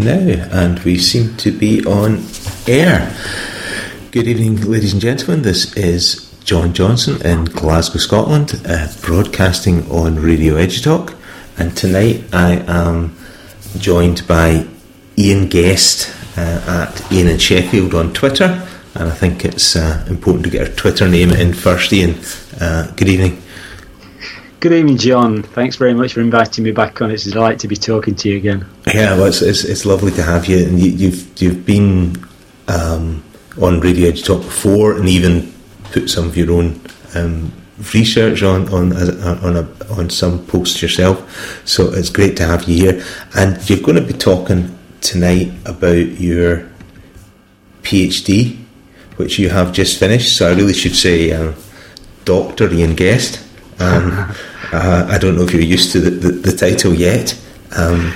now, and we seem to be on air. Good evening, ladies and gentlemen. This is John Johnston in Glasgow, Scotland, uh, broadcasting on Radio Edutalk, and tonight I am joined by Ian Guest uh, at Ian in Sheffield on Twitter, and I think it's uh, important to get our Twitter name in first. Ian, uh, good evening. Good evening, John. Thanks very much for inviting me back on. It's a delight to be talking to you again. Yeah, well, it's, it's, it's lovely to have you. And you, have you've, you've been um, on Radio Edutalk before, and even put some of your own um, research on on on a, on some posts yourself. So it's great to have you here. And you're going to be talking tonight about your PhD, which you have just finished. So I really should say, uh, Doctor Ian Guest. Um, uh, I don't know if you're used to the, the, the title yet. Um,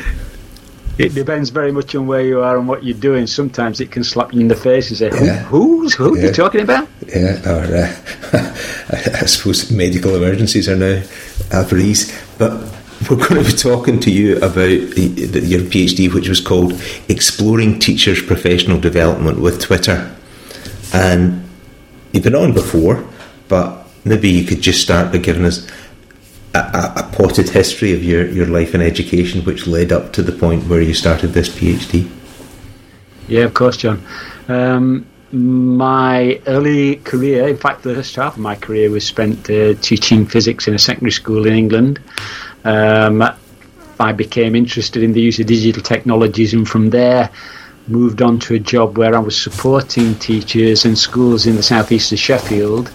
it depends very much on where you are and what you're doing. Sometimes it can slap you in the face and say, Who, yeah. "Who's who? Yeah. Are you talking about?" Yeah, or uh, I suppose medical emergencies are now a breeze. But we're going to be talking to you about the, the, your PhD, which was called "Exploring Teachers' Professional Development with Twitter." And you've been on before, but maybe you could just start by giving us a, a, potted history of your, your life and education which led up to the point where you started this PhD? Yeah, of course, John. Um, my early career, in fact, the first half of my career was spent uh, teaching physics in a secondary school in England. Um, I became interested in the use of digital technologies, and from there, moved on to a job where I was supporting teachers and schools in the southeast of Sheffield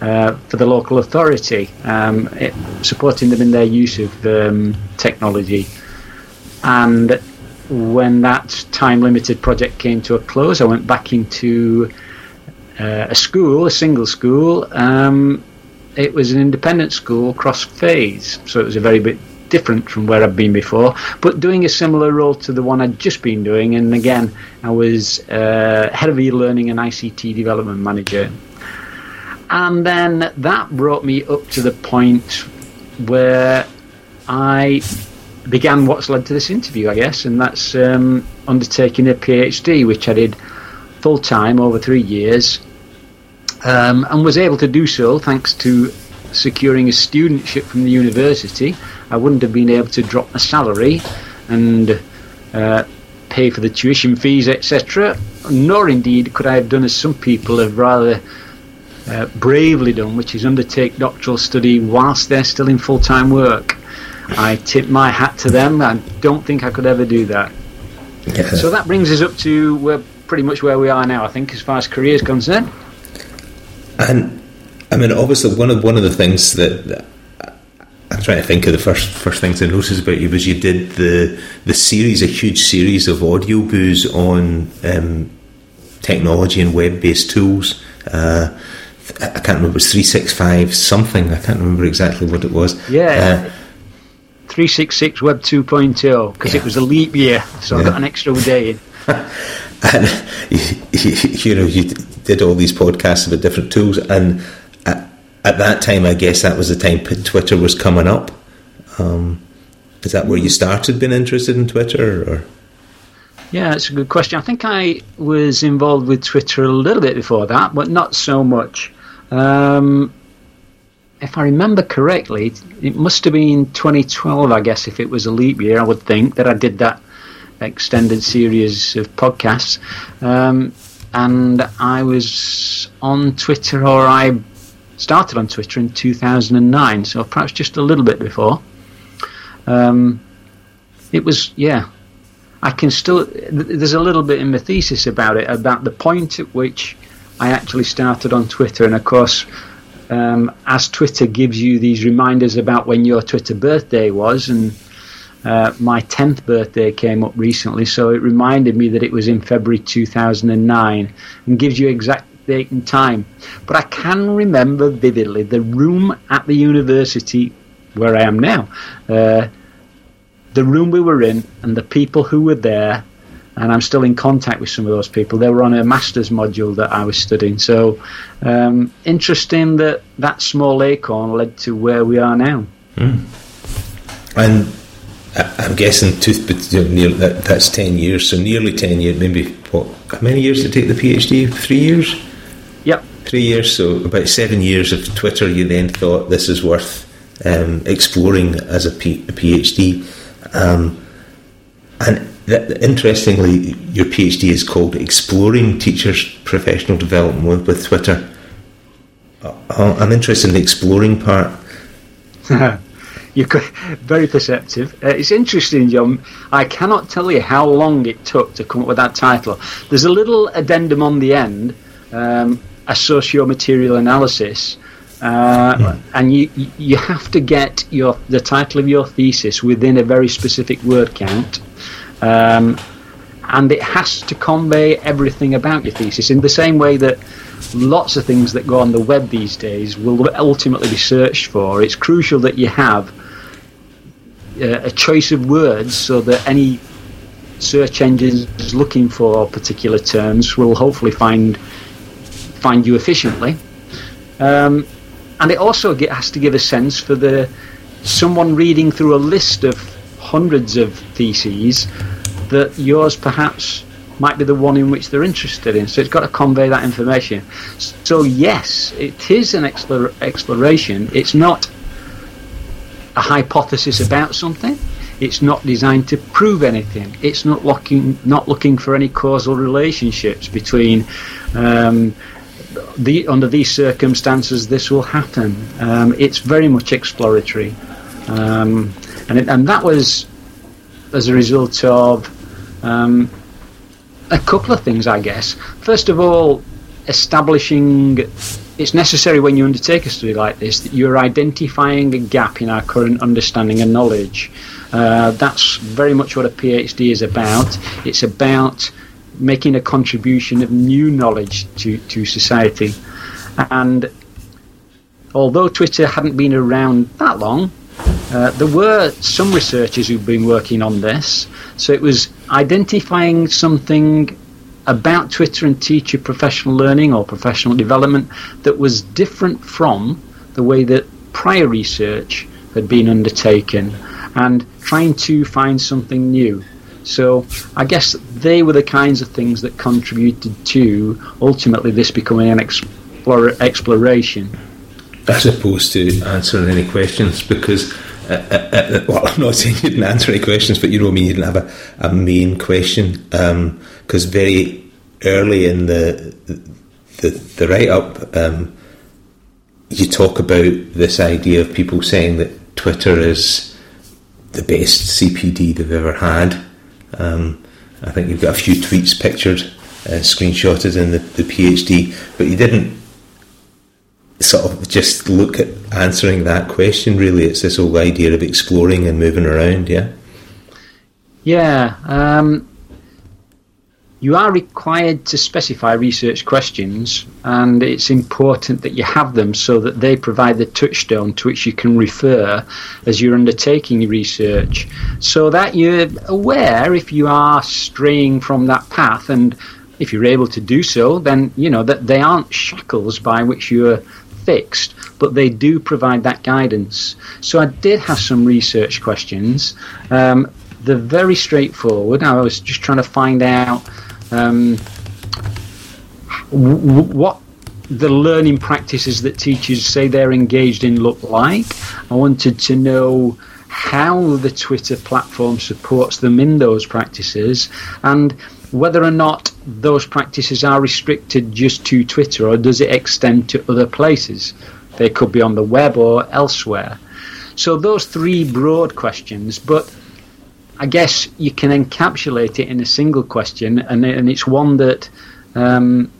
uh, for the local authority, um, it, supporting them in their use of um, technology. And when that time limited project came to a close, I went back into uh, a school, a single school. Um, it was an independent school cross phase, so it was a very bit different from where I've been before, but doing a similar role to the one I'd just been doing. And again, I was uh, head of e-learning and ICT development manager and then that brought me up to the point where I began what's led to this interview, I guess, and that's um, undertaking a PhD, which I did full time over three years, um, and was able to do so thanks to securing a studentship from the university. I wouldn't have been able to drop my salary and uh, pay for the tuition fees, etc., nor indeed could I have done as some people have rather uh, bravely done, which is undertake doctoral study whilst they're still in full time work. I tip my hat to them. I don't think I could ever do that. Yeah. So that brings us up to where, pretty much where we are now, I think, as far as career is concerned. And I mean, obviously, one of one of the things that I'm trying to think of the first first things I noticed about you was you did the the series, a huge series of Audioboos on um, technology and web based tools. Uh, I can't remember, it was 365 something, I can't remember exactly what it was. Yeah. Uh, 366 Web 2.0 because yeah. it was a leap year, so yeah. I got an extra day in. and you, you, know, you did all these podcasts about different tools, and at, at, that time, I guess that was the time Twitter was coming up. Um, is that where you started being interested in Twitter, or? Yeah, that's a good question. I think I was involved with Twitter a little bit before that, but not so much. Um, if I remember correctly, it must have been 2012, I guess, if it was a leap year, I would think, that I did that extended series of podcasts. Um, and I was on Twitter, or I started on Twitter in 2009, so perhaps just a little bit before. Um, it was, yeah, I can still. There's a little bit in my thesis about it, about the point at which I actually started on Twitter, and of course, um, as Twitter gives you these reminders about when your Twitter birthday was, and uh, my 10th birthday came up recently, so it reminded me that it was in February 2009 and gives you exact date and time. But I can remember vividly the room at the university where I am now. Uh, the room we were in and the people who were there, and I'm still in contact with some of those people. They were on a master's module that I was studying. So um, interesting that that small acorn led to where we are now. Mm. And I'm guessing tooth, that, that's 10 years, so nearly 10 years, maybe what, how many years to take the PhD? Three years? Three years, so about seven years of Twitter, you then thought this is worth um, exploring as a, P- a PhD. Um, and interestingly, your PhD is called Exploring Teachers' Professional Development with, with Twitter. Uh, I'm interested in the exploring part. You're very perceptive. Uh, it's interesting, John. I cannot tell you how long it took to come up with that title. There's a little addendum on the end, um, a socio-material analysis, uh, and you you have to get your the title of your thesis within a very specific word count. Um, and it has to convey everything about your thesis in the same way that lots of things that go on the web these days will ultimately be searched for. It's crucial that you have uh, a choice of words so that any search engines looking for particular terms will hopefully find find you efficiently. Um, and it also has to give a sense for the someone reading through a list of hundreds of theses that yours perhaps might be the one in which they're interested in. So it's got to convey that information. So yes, it is an explore, exploration. It's not a hypothesis about something. It's not designed to prove anything. It's not looking not looking for any causal relationships between. Um, the, under these circumstances, this will happen. Um, it's very much exploratory, um, and it, and that was as a result of um, a couple of things, I guess. First of all, establishing it's necessary when you undertake a study like this that you're identifying a gap in our current understanding and knowledge. Uh, that's very much what a PhD is about. It's about making a contribution of new knowledge to, to society. And although Twitter hadn't been around that long, uh, there were some researchers who've been working on this. So it was identifying something about Twitter and teacher professional learning or professional development that was different from the way that prior research had been undertaken and trying to find something new. So I guess they were the kinds of things that contributed to ultimately this becoming an explore, exploration. As opposed to answering any questions, because uh, uh, uh, well, I'm not saying you didn't answer any questions, but you know, I mean, you didn't have a, a main question because um, very early in the the, the write up, um, you talk about this idea of people saying that Twitter is the best CPD they've ever had. Um, I think you've got a few tweets pictured, uh, screenshotted in the, the PhD, but you didn't sort of just look at answering that question. Really, it's this whole idea of exploring and moving around. Yeah. Yeah. Um, you are required to specify research questions, and it's important that you have them so that they provide the touchstone to which you can refer as you're undertaking your research, so that you're aware if you are straying from that path and if you're able to do so, then you know that they aren't shackles by which you're fixed, but they do provide that guidance. So I did have some research questions. Um, they're very straightforward. I was just trying to find out um, w- what the learning practices that teachers say they're engaged in look like. I wanted to know how the Twitter platform supports them in those practices and whether or not those practices are restricted just to Twitter or does it extend to other places? They could be on the web or elsewhere. So, those three broad questions, but I guess you can encapsulate it in a single question, and, and it's one that um,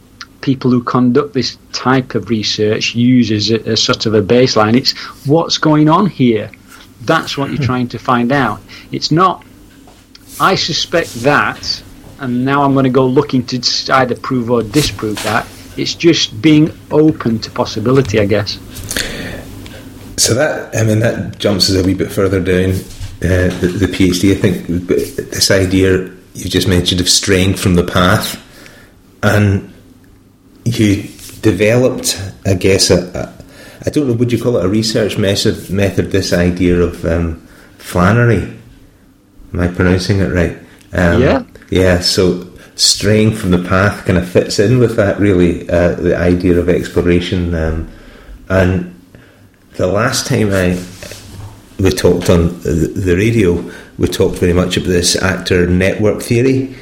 people who conduct this type of research use as a, as sort of a baseline. It's what's going on here. That's what you're hmm. trying to find out. It's not, I suspect that, and now I'm going to go looking to either prove or disprove that. It's just being open to possibility, I guess. So that, I mean, that jumps us a wee bit further down uh, the, the, PhD. I think this idea you just mentioned of straying from the path, and you developed, I guess, a I don't know, would you call it a research method? Method, this idea of um, flanerie, Am I pronouncing it right? Um, yeah. Yeah. So straying from the path kind of fits in with that really uh, the idea of exploration um, and the last time I we talked on the radio we talked very much about this actor network theory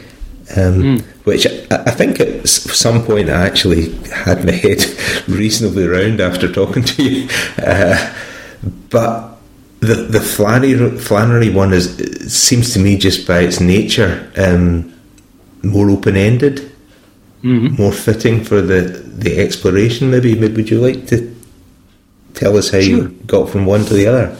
um, mm. which I, I, think at some point I actually had my head reasonably round after talking to you uh, but the the flanerie, flanerie one is seems to me just by its nature um, more open ended, mm-hmm. more fitting for the, the exploration. Maybe, maybe would you like to tell us how sure. you got from one to the other?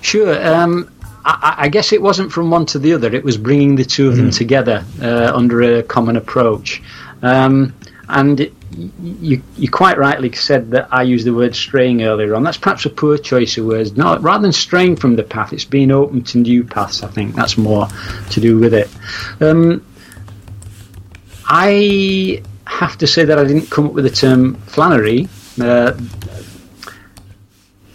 Sure. Um, I, I, guess it wasn't from one to the other. It was bringing the two of them mm. together uh, under a common approach. Um, and it, you, you quite rightly said that I used the word straying earlier on. That's perhaps a poor choice of words. No, rather than straying from the path, it's being open to new paths. I think that's more to do with it. Um, I have to say that I didn't come up with the term flanerie. Uh,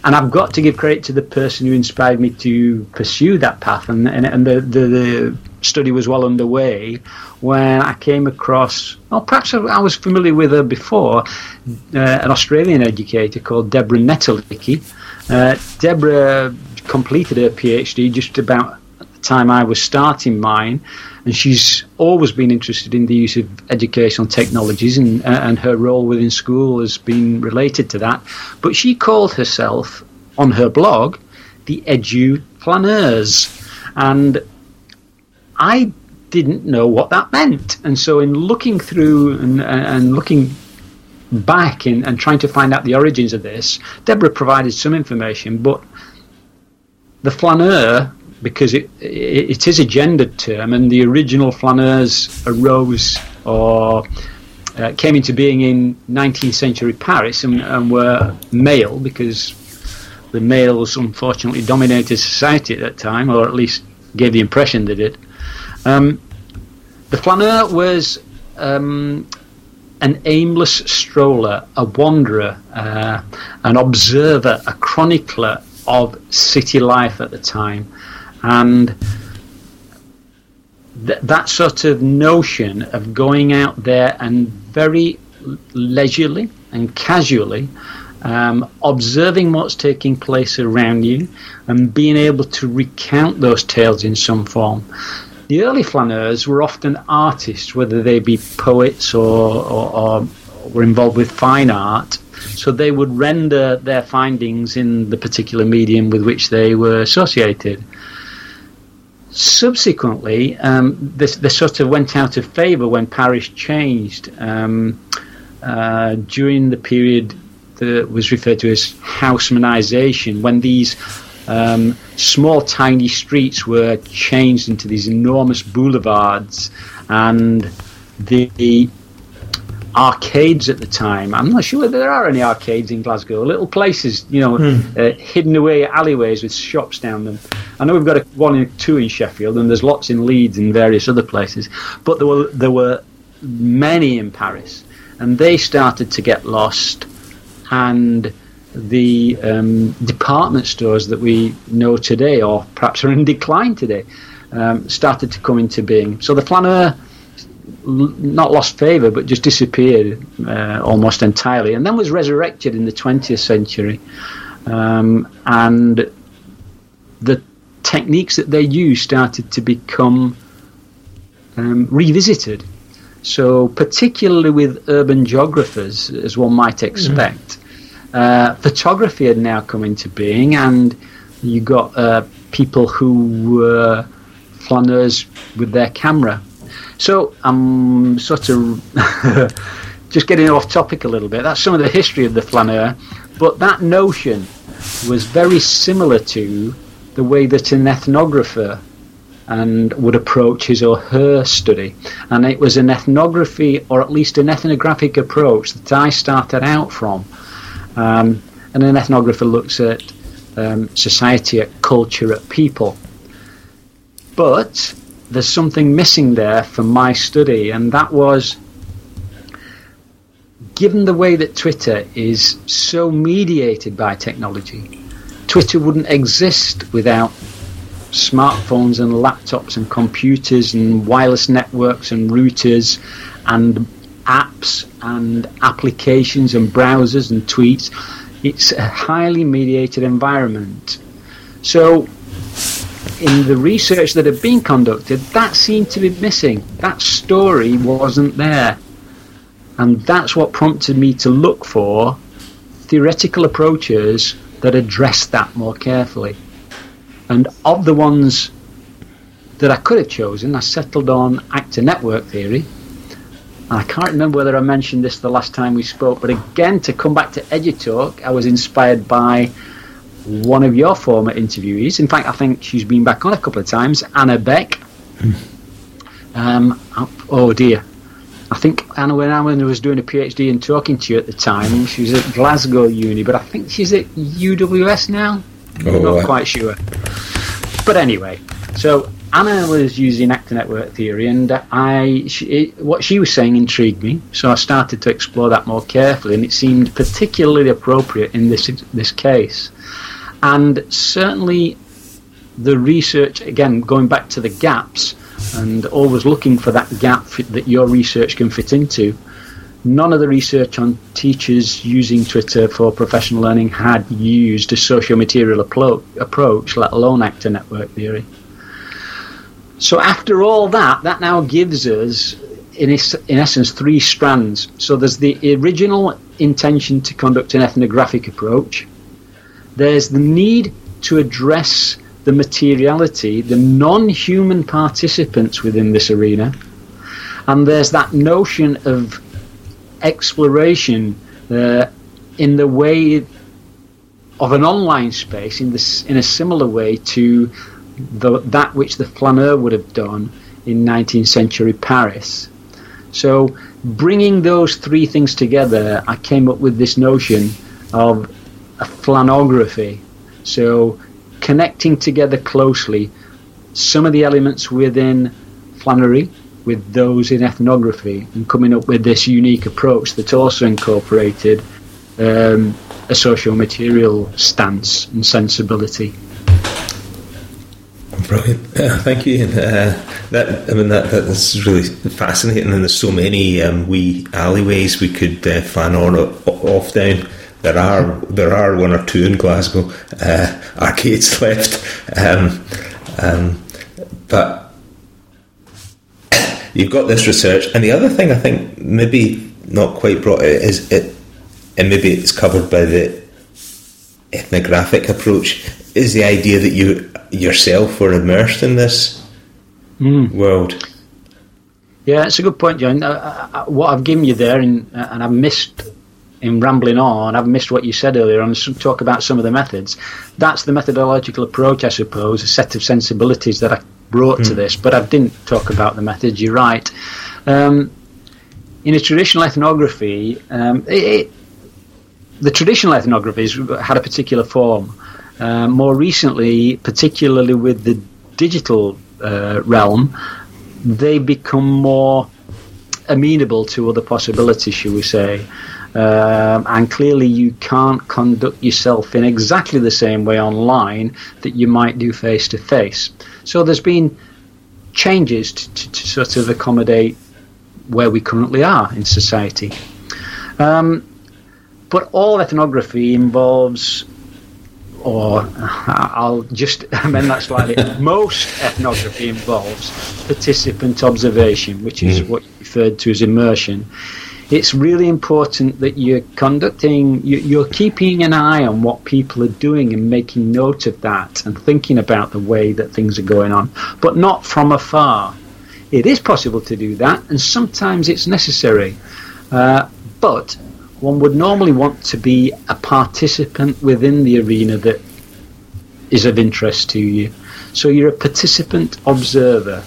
and I've got to give credit to the person who inspired me to pursue that path. And, and, and the, the, the, study was well underway when I came across, well, perhaps I was familiar with her before, uh, an Australian educator called Deborah Netolicky. Uh, Deborah completed her PhD just about the time I was starting mine and she's always been interested in the use of educational technologies, and, uh, and her role within school has been related to that. But she called herself on her blog the Edu Flaneuse, and I didn't know what that meant. And so, in looking through and, and looking back in, and trying to find out the origins of this, Deborah provided some information, but the flaneur because it, it, it is a gendered term, and the original flaneurs arose or uh, came into being in 19th century Paris and, and, were male because the males unfortunately dominated society at that time, or at least gave the impression they did. Um, the flaneur was um, an aimless stroller, a wanderer, uh, an observer, a chronicler of city life at the time and th- that sort of notion of going out there and very leisurely and casually um, observing what's taking place around you and being able to recount those tales in some form. The early flaneurs were often artists, whether they be poets or, or, or were involved with fine art. So they would render their findings in the particular medium with which they were associated. Subsequently, um, this, this sort of went out of favour when Paris changed um, uh, during the period that was referred to as Haussmannisation, when these um, small, tiny streets were changed into these enormous boulevards, and the, the arcades at the time. I'm not sure whether there are any arcades in Glasgow. Little places, you know, hmm. uh, hidden away alleyways with shops down them. I know we've got a, one or two in Sheffield, and there's lots in Leeds and various other places. But there were there were many in Paris, and they started to get lost, and the um, department stores that we know today, or perhaps are in decline today, um, started to come into being. So the flaneur not lost favour, but just disappeared uh, almost entirely, and then was resurrected in the 20th century. Um, and the techniques that they used started to become um, revisited. So, particularly with urban geographers, as one might mm-hmm. expect, mm-hmm. uh, photography had now come into being, and you got uh, people who were flaneurs with their camera so I'm sort of just getting off topic a little bit. That's some of the history of the flaneur, but that notion was very similar to the way that an ethnographer and would approach his or her study. And it was an ethnography, or at least an ethnographic approach, that I started out from. Um, and an ethnographer looks at um, society, at culture, at people. But there's something missing there from my study, and that was given the way that Twitter is so mediated by technology, Twitter wouldn't exist without smartphones and laptops and computers and wireless networks and routers and apps and applications and browsers and tweets. It's a highly mediated environment. So, in the research that had been conducted, that seemed to be missing. That story wasn't there. And that's what prompted me to look for theoretical approaches that address that more carefully. And of the ones that I could have chosen, I settled on actor network theory. And I can't remember whether I mentioned this the last time we spoke, but again, to come back to EduTalk, I was inspired by one of your former interviewees. In fact, I think she's been back on a couple of times, Anna Beck. um, oh dear. I think Anna, when was doing a PhD and talking to you at the time, she was at Glasgow Uni, but I think she's at UWS now. Oh, I'm not quite sure. But anyway, so Anna was using actor network theory, and I she, what she was saying intrigued me. So I started to explore that more carefully, and it seemed particularly appropriate in this this case. And certainly, the research again going back to the gaps and always looking for that gap that your research can fit into none of the research on teachers using Twitter for professional learning had used a socio-material approach, let alone actor network theory. So after all that, that now gives us, in, in essence, three strands. So there's the original intention to conduct an ethnographic approach. There's the need to address the materiality, the non-human participants within this arena. And there's that notion of exploration uh, in the way of an online space in this in a similar way to the, that which the flaneur would have done in 19th century Paris. So bringing those three things together, I came up with this notion of a flanography. So connecting together closely some of the elements within flanerie with those in ethnography and coming up with this unique approach that also incorporated um, a social material stance and sensibility. Brilliant, thank you. Uh, that I mean that that's really fascinating, and there's so many um, wee alleyways we could uh, fan on off down. There are there are one or two in Glasgow uh, arcades left, um, um, but you've got this research, and the other thing I think maybe not quite brought out is it, and maybe it's covered by the ethnographic approach, is the idea that you yourself were immersed in this mm. world. Yeah, it's a good point, John. What I've given you there, and, uh, and I've missed in rambling on, I've missed what you said earlier on. Talk about some of the methods. That's the methodological approach, I suppose, a set of sensibilities that I brought mm. to hmm. this, but I didn't talk about the methods. You're right. Um, in a traditional ethnography, um, it, it, the traditional ethnographies had a particular form. Uh, more recently, particularly with the digital uh, realm, they become more amenable to other possibilities, shall we say. Um, and clearly, you can't conduct yourself in exactly the same way online that you might do face to face. So there's been changes to, to, to, sort of accommodate where we currently are in society. Um, but all ethnography involves, or I'll just amend that slightly, most ethnography involves participant observation, which is mm. what you referred to as immersion it's really important that you're conducting, you're keeping an eye on what people are doing and making note of that and thinking about the way that things are going on, but not from afar. It is possible to do that, and sometimes it's necessary. Uh, but one would normally want to be a participant within the arena that is of interest to you. So you're a participant observer.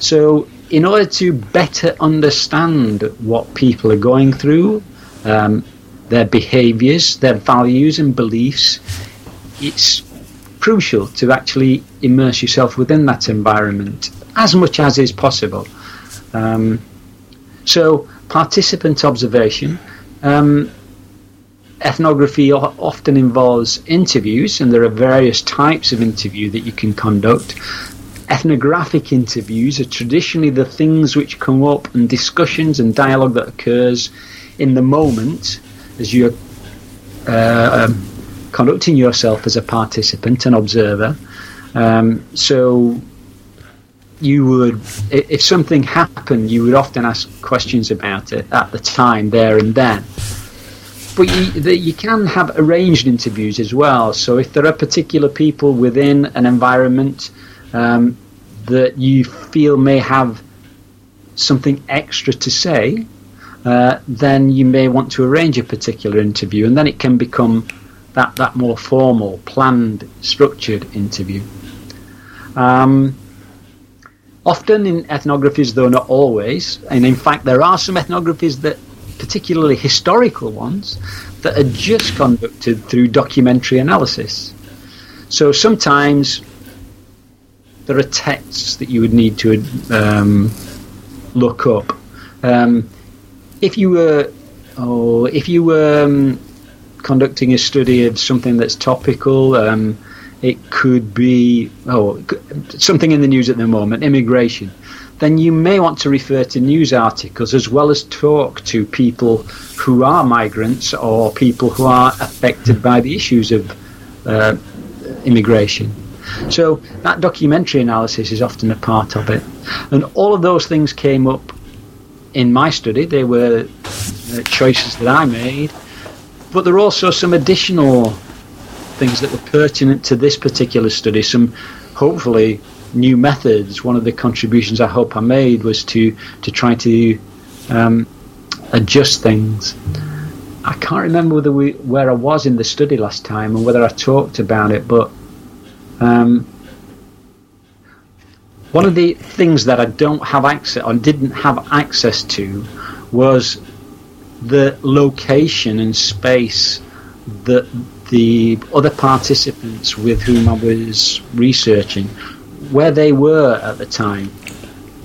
So in order to better understand what people are going through, um, their behaviours, their values and beliefs, it's crucial to actually immerse yourself within that environment as much as is possible. Um, so, participant observation. Um, ethnography often involves interviews, and there are various types of interview that you can conduct. Ethnographic interviews are traditionally the things which come up and discussions and dialogue that occurs in the moment as you're uh, um, conducting yourself as a participant and observer. Um, so you would, if something happened, you would often ask questions about it at the time, there and then. But you, the, you can have arranged interviews as well. So if there are particular people within an environment um, that you feel may have something extra to say, uh, then you may want to arrange a particular interview, and then it can become that, that more formal, planned, structured interview. Um, often in ethnographies, though not always, and in fact, there are some ethnographies that, particularly historical ones, that are just conducted through documentary analysis. So sometimes there are texts that you would need to um, look up. Um, if you were, oh, if you were um, conducting a study of something that's topical, um, it could be oh something in the news at the moment, immigration. Then you may want to refer to news articles as well as talk to people who are migrants or people who are affected by the issues of uh, immigration. So that documentary analysis is often a part of it, and all of those things came up in my study. They were uh, choices that I made, but there are also some additional things that were pertinent to this particular study. Some hopefully new methods. One of the contributions I hope I made was to to try to um, adjust things. I can't remember whether we, where I was in the study last time and whether I talked about it, but um, one of the things that I don't have access or didn't have access to was the location and space that the other participants with whom I was researching, where they were at the time.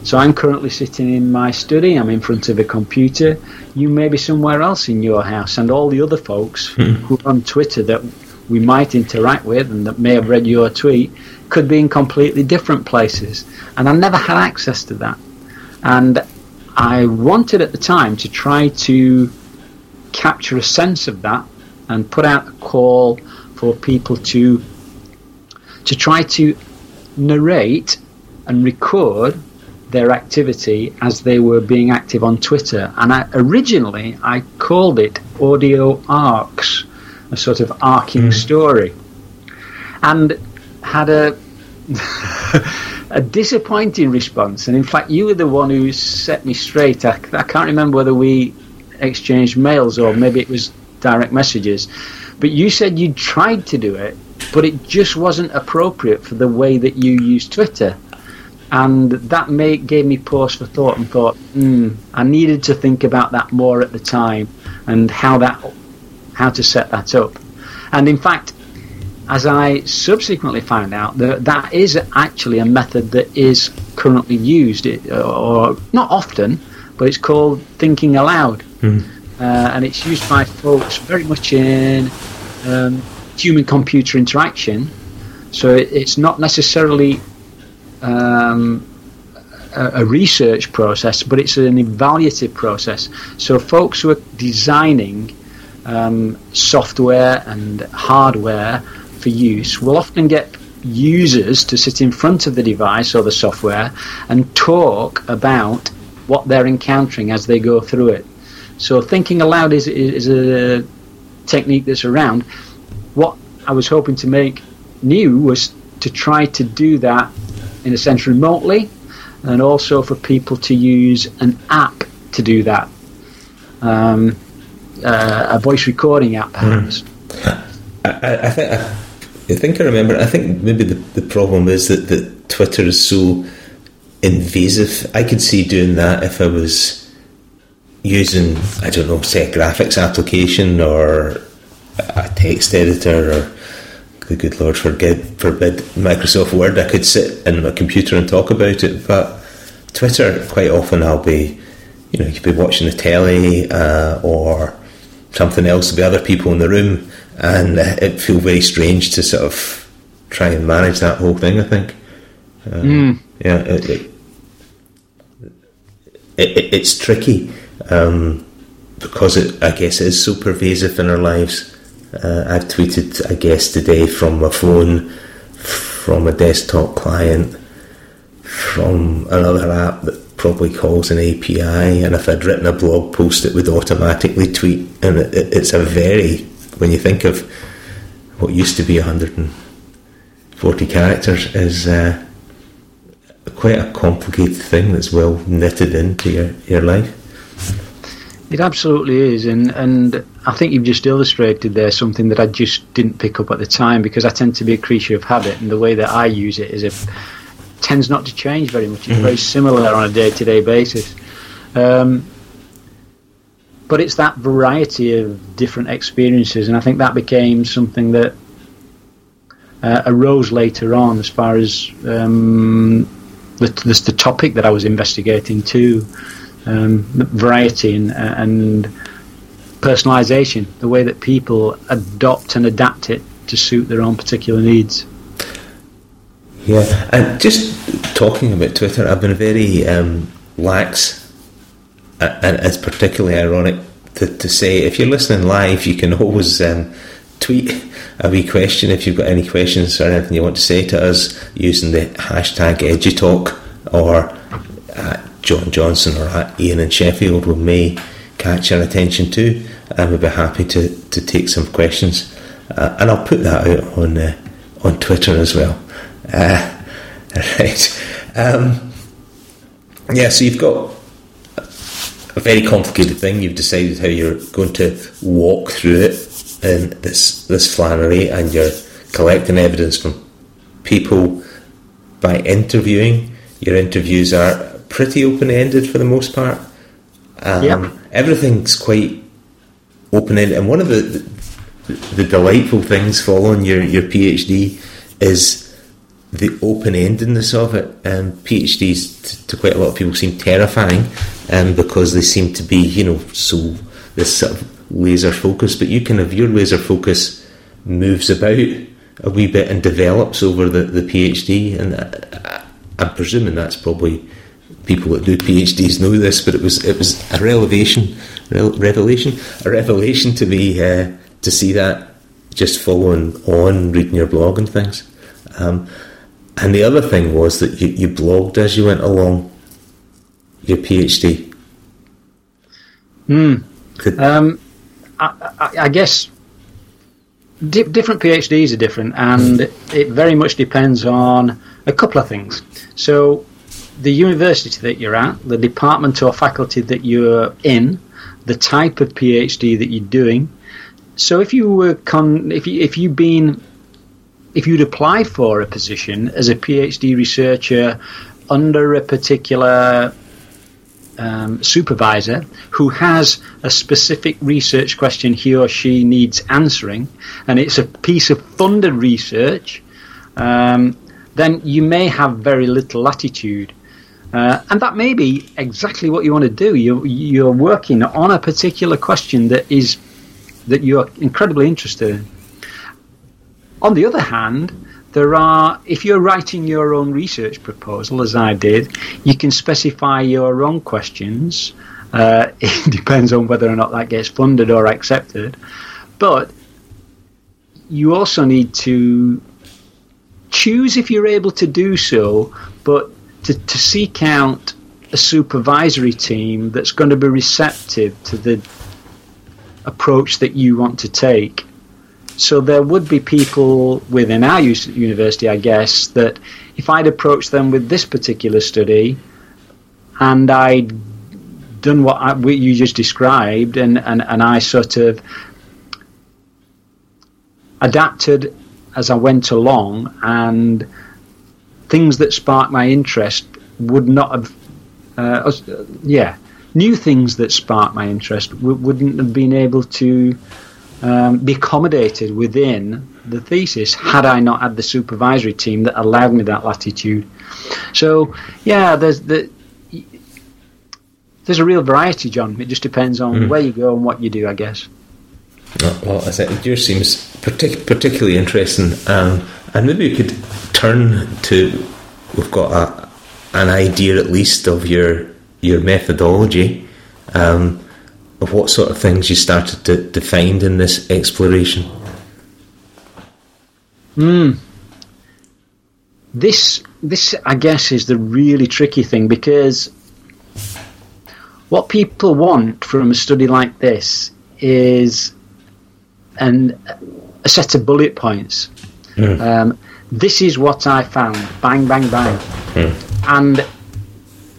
So I'm currently sitting in my study, I'm in front of a computer. You may be somewhere else in your house, and all the other folks mm. who are on Twitter that we might interact with and that may have read your tweet could be in completely different places. And I never had access to that. And I wanted at the time to try to capture a sense of that and put out a call for people to to try to narrate and record their activity as they were being active on Twitter. And I, originally, I called it audio arcs, a sort of arcing mm. story, and had a a disappointing response. And in fact, you were the one who set me straight. I, I can't remember whether we exchanged mails or maybe it was direct messages. But you said you tried to do it, but it just wasn't appropriate for the way that you use Twitter. And that made, gave me pause for thought and thought, mm, I needed to think about that more at the time and how that, how to set that up. And in fact, as I subsequently found out, that that is actually a method that is currently used, or not often, but it's called thinking aloud. Mm uh, and it's used by folks very much in um, human computer interaction. So it, it's not necessarily um, a, a, research process, but it's an evaluative process. So folks who are designing um, software and hardware for use will often get users to sit in front of the device or the software and talk about what they're encountering as they go through it. So thinking aloud is, is a technique that's around. What I was hoping to make new was to try to do that in a sense remotely and also for people to use an app to do that. Um, uh, a voice recording app, perhaps. Mm. I, I, think, I, I, think I remember. I think maybe the, the problem is that, that Twitter is so invasive. I could see doing that if I was using I don't know, say a graphics application or a text editor or the good Lord forbid, forbid Microsoft Word, I could sit in my computer and talk about it. But Twitter, quite often, I'll be, you know, you could be watching the telly uh, or something else with other people in the room, and uh, it feel very strange to sort of try and manage that whole thing. I think. Um, mm. Yeah, it, it, it, it's tricky um, because it, I guess it is so pervasive in our lives. Uh, I've tweeted I guess, today from my phone, from a desktop client, from another app that probably calls an API, and if I'd written a blog post, it would automatically tweet. And it, it's a very, when you think of what used to be 140 characters, is uh, quite a complicated thing that's well knitted into your, your life. It absolutely is, and and I think you've just illustrated there something that I just didn't pick up at the time because I tend to be a creature of habit, and the way that I use it is it tends not to change very much. It's mm-hmm. very similar on a day-to-day basis. Um, but it's that variety of different experiences, and I think that became something that uh, arose later on as far as um, the, the, the topic that I was investigating too um, variety and, and personalization, the way that people adopt and adapt it to suit their own particular needs. Yeah, and just talking about Twitter, I've been very um, lax, and it's particularly ironic to, to say if you're listening live, you can always um, tweet a wee question if you've got any questions or anything you want to say to us using the hashtag EduTalk or at John Johnston or at Ian in Sheffield we may catch our attention too, and we'd be happy to, to take some questions. Uh, and I'll put that out on uh, on Twitter as well. Uh, right. Um, yeah, so you've got a very complicated thing. You've decided how you're going to walk through it in this this flannelly, and you're collecting evidence from people by interviewing. Your interviews are pretty open ended for the most part. Um, yep. Everything's quite open ended, and one of the, the, the delightful things following your your PhD is the open endedness of it. Um, PhDs to, to, quite a lot of people seem terrifying, um, because they seem to be you know so this sort of laser focus. But you can have your laser focus moves about a wee bit and develops over the, the PhD, and I, I'm presuming that's probably people that do PhDs know this, but it was it was a revelation, revelation, a revelation to me uh, to see that just following on reading your blog and things. Um, and the other thing was that you, you blogged as you went along your PhD. Hmm. Um, I, I, I, guess di- different PhDs are different, and it very much depends on a couple of things. So the university that you're at, the department or faculty that you're in, the type of PhD that you're doing. So if you were con- if you if you've been if you'd applied for a position as a PhD researcher under a particular um, supervisor who has a specific research question he or she needs answering, and it's a piece of funded research, um, then you may have very little latitude. Uh, and that may be exactly what you want to do. You're, you're working on a particular question that is that you're incredibly interested in. On the other hand, there are if you're writing your own research proposal, as I did, you can specify your own questions. Uh, it depends on whether or not that gets funded or accepted, but you also need to choose if you're able to do so, but to, to seek out a supervisory team that's going to be receptive to the approach that you want to take. So there would be people within our university, I guess, that if I'd approached them with this particular study and I'd done what, I, what you just described and, and, and I sort of adapted as I went along and things that sparked my interest would not have, uh, yeah, new things that sparked my interest w- wouldn't have been able to um, be accommodated within the thesis had I not had the supervisory team that allowed me that latitude. So, yeah, there's the. There's a real variety, John. It just depends on mm. where you go and what you do, I guess. Well, I think yours seems partic- particularly interesting, um, and maybe we could turn to. We've got a, an idea, at least, of your your methodology, um, what sort of things you started to, to find in this exploration. Hmm. This, this, I guess, is the really tricky thing because what people want from a study like this is an, a set of bullet points. Mm. Um, this is what I found. Bang, bang, bang. Mm. And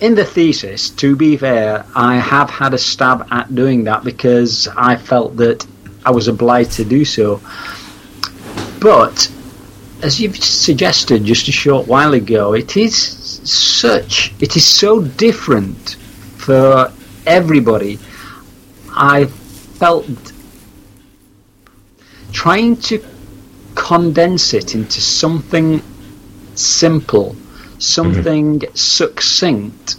in the thesis, to be fair, I have had a stab at doing that because I felt that I was obliged to do so. But as you've suggested just a short while ago, it is such, it is so different for everybody. I felt trying to condense it into something simple, something mm-hmm. succinct,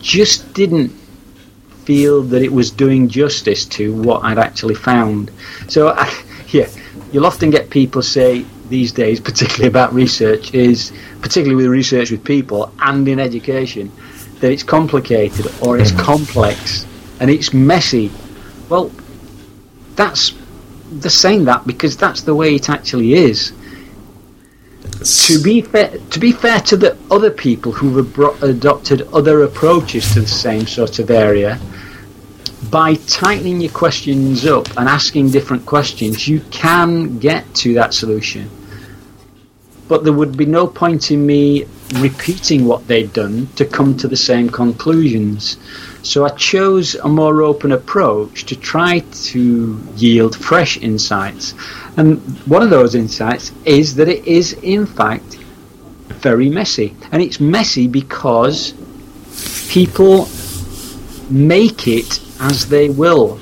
just didn't feel that it was doing justice to what I'd actually found. So, I, yeah, you'll often get people say, these days, particularly about research, is particularly with research with people and in education, that it's complicated or it's mm. complex and it's messy. Well, that's the saying that because that's the way it actually is. To be fair, to be fair to the other people who have adopted other approaches to the same sort of area, by tightening your questions up and asking different questions, you can get to that solution but there would be no point in me repeating what they'd done to come to the same conclusions. So I chose a more open approach to try to yield fresh insights. And one of those insights is that it is, in fact, very messy. And it's messy because people make it as they will.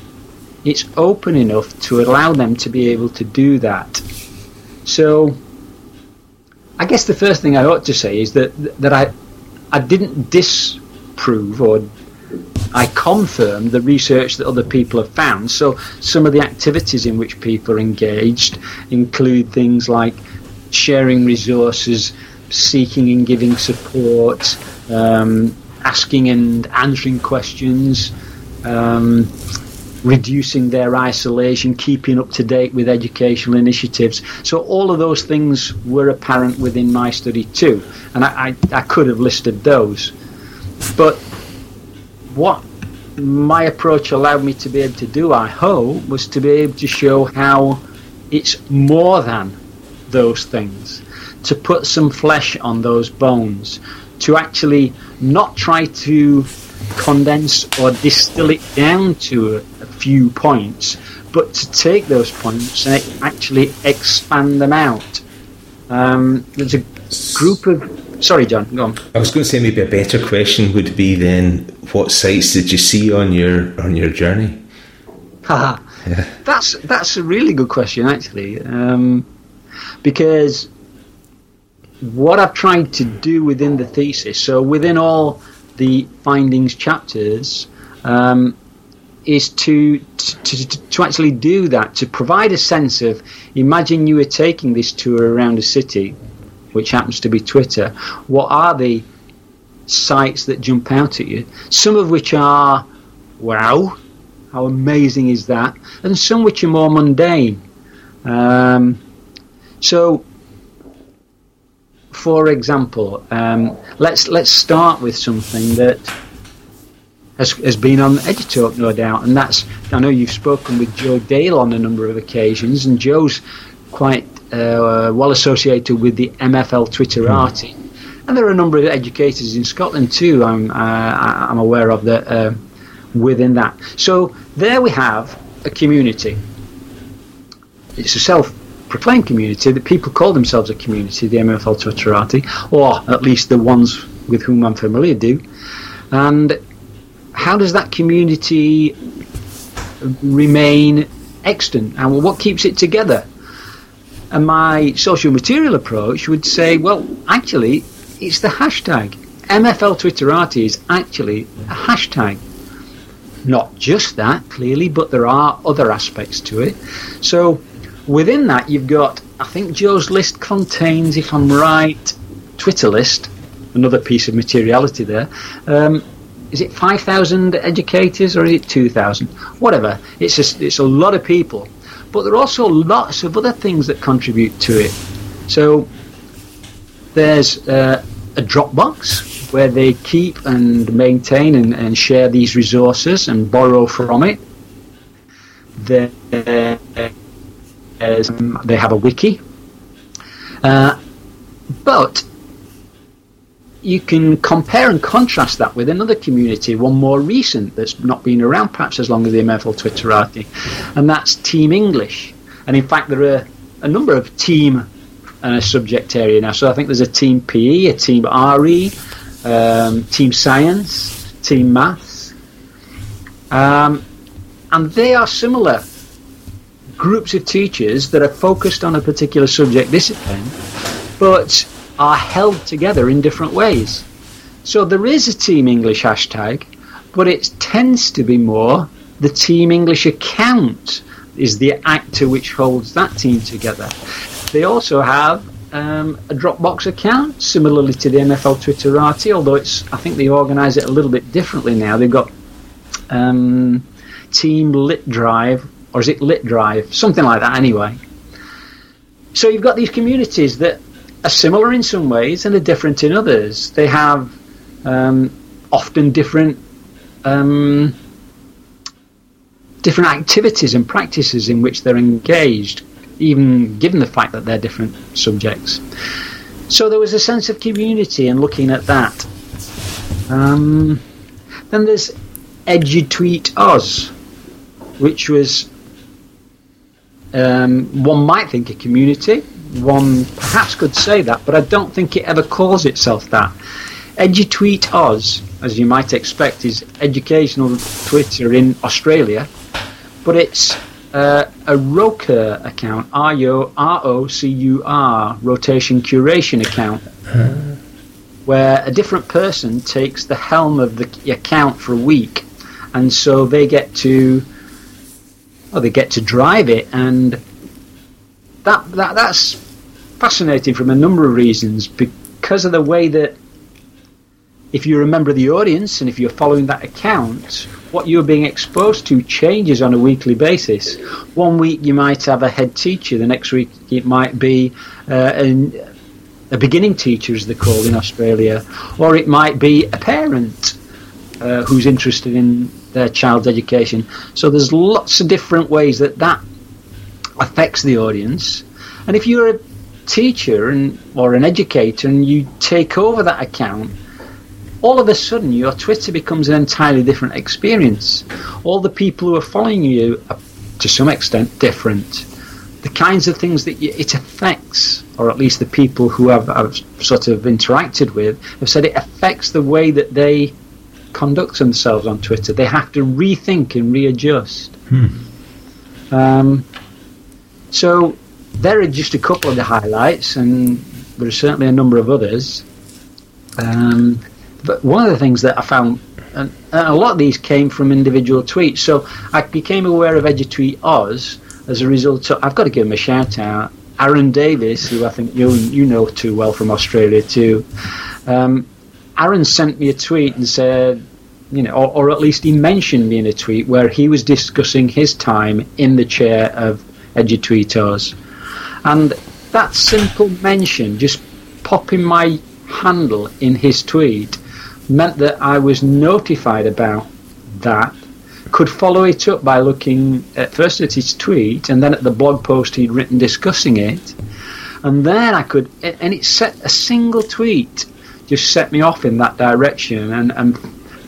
It's open enough to allow them to be able to do that. So I guess the first thing I ought to say is that that I I didn't disprove or I confirm the research that other people have found. So some of the activities in which people are engaged include things like sharing resources, seeking and giving support, um, asking and answering questions. Um, reducing their isolation, keeping up to date with educational initiatives. So all of those things were apparent within my study too, and I, I, I could have listed those. But what my approach allowed me to be able to do, I hope, was to be able to show how it's more than those things, to put some flesh on those bones, to actually not try to condense or distill it down to a, a few points, but to take those points and actually expand them out. Um, there's a group of. Sorry, John, go on. I was going to say maybe a better question would be then, what sites did you see on your on your journey? yeah. That's that's a really good question actually, um, because what I've tried to do within the thesis, so within all the findings chapters um, is to, to, to actually do that, to provide a sense of imagine you were taking this tour around a city, which happens to be Twitter. What are the sites that jump out at you? Some of which are, wow, how amazing is that? And some which are more mundane. Um, so for example, um, let's let's start with something that has, has been on EduTalk, no doubt, and that's I know you've spoken with Joe Dale on a number of occasions, and Joe's quite uh, well associated with the MFL Twitterati, and there are a number of educators in Scotland too. I'm uh, I'm aware of that uh, within that. So there we have a community. It's a self proclaimed community that people call themselves a community, the MFL Twitterati, or at least the ones with whom I'm familiar do. And how does that community remain extant? And what keeps it together? And my social material approach would say, well, actually, it's the hashtag. MFL Twitterati is actually a hashtag. not just that, clearly, but there are other aspects to it. So within that, you've got, I think Joe's list contains, if I'm right, Twitter list, another piece of materiality there. Um, is it 5,000 educators or is it 2,000? Whatever. It's a, it's a lot of people. But there are also lots of other things that contribute to it. So there's uh, a Dropbox where they keep and maintain and, and share these resources and borrow from it. There, um, they have a wiki. Uh, but you can compare and contrast that with another community, one more recent that's not been around perhaps as long as the MFL Twitterati, and that's Team English. And in fact, there are a number of team and a subject area now. So I think there's a Team PE, a Team RE, um, Team Science, Team Maths, um, and they are similar groups of teachers that are focused on a particular subject discipline, but are held together in different ways. So there is a Team English hashtag, but it tends to be more the Team English account is the actor which holds that team together. They also have um, a Dropbox account, similarly to the MFL Twitterati, although it's I think they organise it a little bit differently now. They've got um, Team Lit Drive, or is it Lit Drive? Something like that, anyway. So you've got these communities that are similar in some ways and are different in others. They have um, often different um, different activities and practices in which they're engaged, even given the fact that they're different subjects. So there was a sense of community and looking at that. Um, then there's EduTweet Oz, which was um, one might think a community, one perhaps could say that, but I don't think it ever calls itself that. EduTweet Oz, as you might expect, is educational Twitter in Australia, but it's uh, a ROCUR account, R O C U R, rotation curation account, where a different person takes the helm of the account for a week, and so they get to, well, they get to drive it, and that, that that's fascinating from a number of reasons because of the way that if you're a member of the audience and if you're following that account, what you're being exposed to changes on a weekly basis. One week you might have a head teacher, the next week it might be uh, an, a beginning teacher, as they're called in Australia, or it might be a parent uh, who's interested in their child's education. So there's lots of different ways that that affects the audience. And if you're a teacher and or an educator and you take over that account, all of a sudden your Twitter becomes an entirely different experience. All the people who are following you are to some extent different. The kinds of things that you, it affects, or at least the people who have, have sort of interacted with, have said it affects the way that they conduct themselves on Twitter. They have to rethink and readjust. Hmm. Um, so there are just a couple of the highlights, and there are certainly a number of others. Um, but one of the things that I found, and, a lot of these came from individual tweets. So I became aware of EduTweet Oz as a result. So I've got to give him a shout out. Aaron Davis, who I think you you know too well from Australia too. Um, Aaron sent me a tweet and said, you know, or, or, at least he mentioned me in a tweet where he was discussing his time in the chair of Oz. And that simple mention, just popping my handle in his tweet, meant that I was notified about that. Could follow it up by looking at first at his tweet and then at the blog post he'd written discussing it. And then I could, and it set a single tweet just set me off in that direction and, and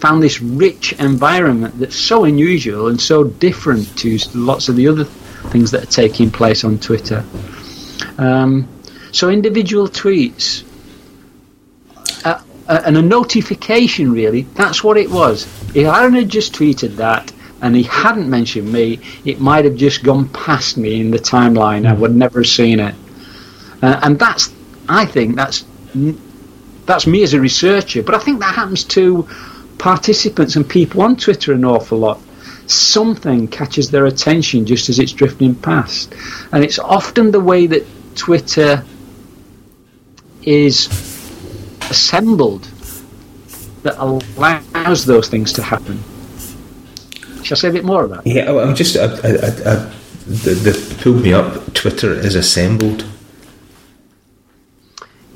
found this rich environment that's so unusual and so different to lots of the other things that are taking place on Twitter. Um, so individual tweets uh, uh, and a notification really, that's what it was. If Aaron had just tweeted that and he hadn't mentioned me, it might have just gone past me in the timeline. I would never have seen it. Uh, and that's, I think, that's that's me as a researcher. But I think that happens to participants and people on Twitter an awful lot. Something catches their attention just as it's drifting past. And it's often the way that Twitter is assembled that allows those things to happen. Shall I say a bit more about? Yeah, I'm just. I, I, I, the, pulled me up. Twitter is assembled.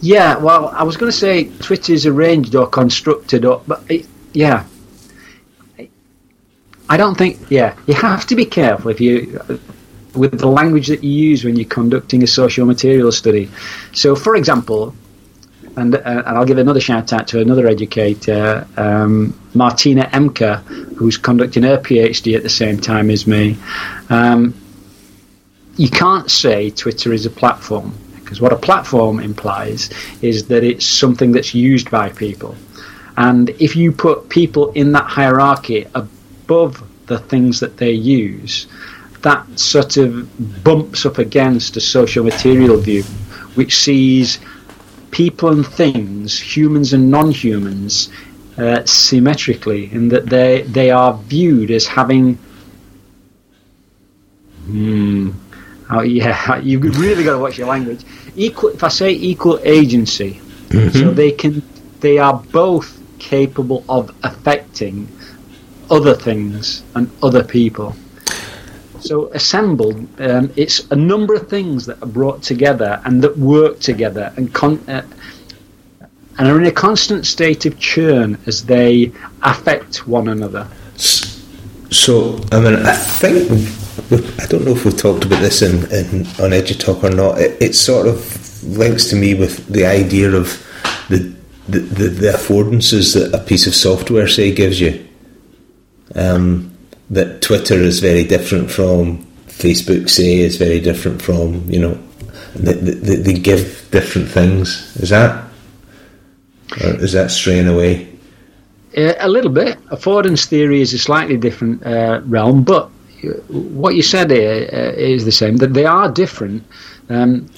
Yeah, well, I was going to say Twitter is arranged or constructed, or but it, yeah, I don't think. Yeah, you have to be careful if you with the language that you use when you're conducting a social material study. So, for example, and, uh, and I'll give another shout out to another educator, um, Martina Emker, who's conducting her PhD at the same time as me. Um, you can't say Twitter is a platform because what a platform implies is that it's something that's used by people. And if you put people in that hierarchy above the things that they use, that sort of bumps up against a social material view, which sees people and things, humans and non-humans, uh, symmetrically, in that they they are viewed as having. Hmm. Oh yeah, you've really got to watch your language. Equal. If I say equal agency, mm-hmm. so they can, they are both capable of affecting other things and other people. So assembled, um, it's a number of things that are brought together and that work together and con- uh, and are in a constant state of churn as they affect one another. So, I mean, I think I don't know if we've talked about this in, in on EduTalk or not. It, it, sort of links to me with the idea of the the, the, the affordances that a piece of software, say, gives you. Um, that Twitter is very different from Facebook, say, is very different from, you know, they, they, they give different things. Is that, or is that straying away? Uh, a little bit. Affordance theory is a slightly different uh, realm, but what you said here uh, is the same. That they are different. Um,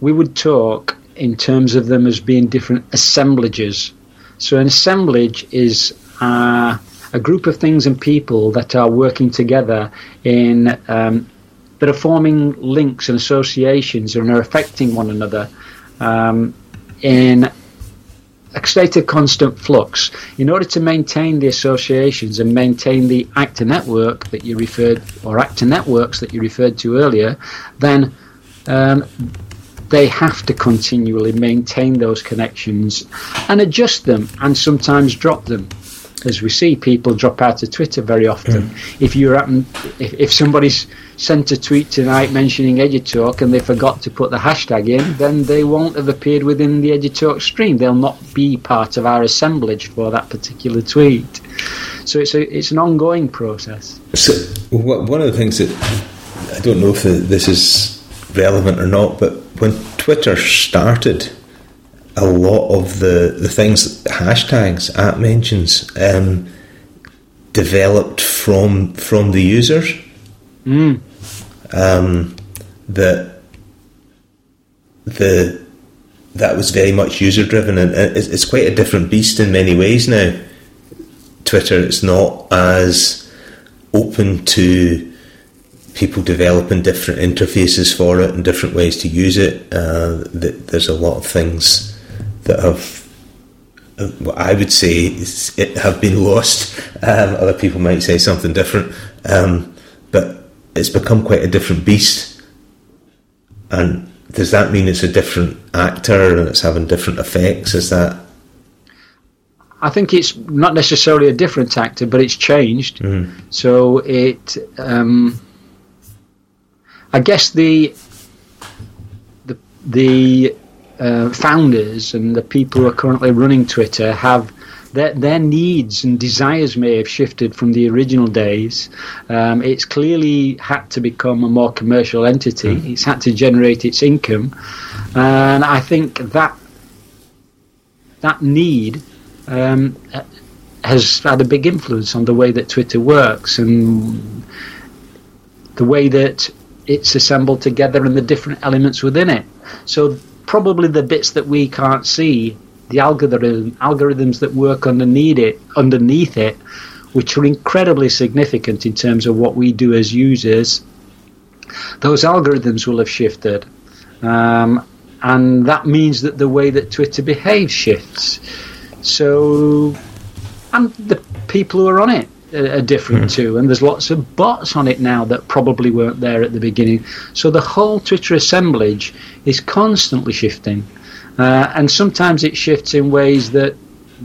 we would talk in terms of them as being different assemblages. So an assemblage is uh, a group of things and people that are working together in um, that are forming links and associations and are affecting one another um, in a state of constant flux. In order to maintain the associations and maintain the actor network that you referred or actor networks that you referred to earlier, then um, they have to continually maintain those connections and adjust them and sometimes drop them as we see people drop out of Twitter very often. Mm. If you happen, if, if somebody's sent a tweet tonight mentioning EduTalk and they forgot to put the hashtag in, then they won't have appeared within the EduTalk stream. They'll not be part of our assemblage for that particular tweet. So it's a, it's an ongoing process. So one of the things that I don't know if this is relevant or not, but when Twitter started a lot of the, the things, hashtags, at mentions, um, developed from from the users. Mm. Um, that the that was very much user driven, and it's, it's quite a different beast in many ways now. Twitter, it's not as open to people developing different interfaces for it and different ways to use it. Uh, there's a lot of things that have what I would say is it have been lost. Um, other people might say something different, um, but it's become quite a different beast. And does that mean it's a different actor and it's having different effects? Is that? I think it's not necessarily a different actor, but it's changed. Mm. So it, um, I guess the the the uh, founders and the people who are currently running Twitter have their, their needs and desires may have shifted from the original days. Um, it's clearly had to become a more commercial entity. Mm. It's had to generate its income, and I think that that need um, has had a big influence on the way that Twitter works and the way that it's assembled together and the different elements within it. So probably the bits that we can't see, the algorithm algorithms that work underneath it, underneath it, which are incredibly significant in terms of what we do as users. Those algorithms will have shifted, um, and that means that the way that Twitter behaves shifts. So, and the people who are on it are different mm. too, and there's lots of bots on it now that probably weren't there at the beginning. So the whole Twitter assemblage is constantly shifting, uh, and sometimes it shifts in ways that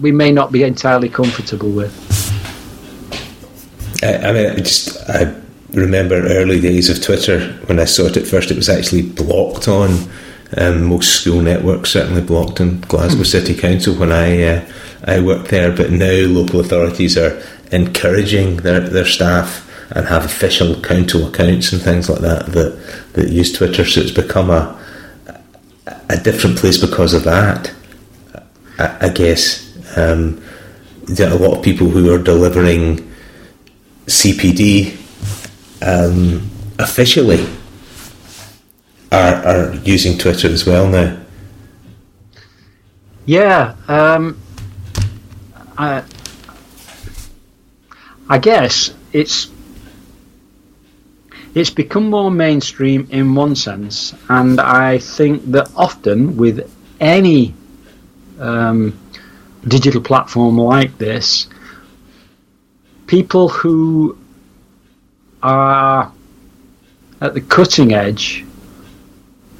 we may not be entirely comfortable with. I, I mean, I just I remember early days of Twitter when I saw it at first. It was actually blocked on um, most school networks, certainly blocked in Glasgow hmm. City Council when I uh, I worked there. But now local authorities are encouraging their, their staff and have official council accounts and things like that that, that use Twitter. So it's become a a different place because of that. I, I guess um, a lot of people who are delivering CPD um, officially are, are using Twitter as well now. Yeah, um, I, I guess it's it's become more mainstream in one sense, and I think that often with any um, digital platform like this, people who are at the cutting edge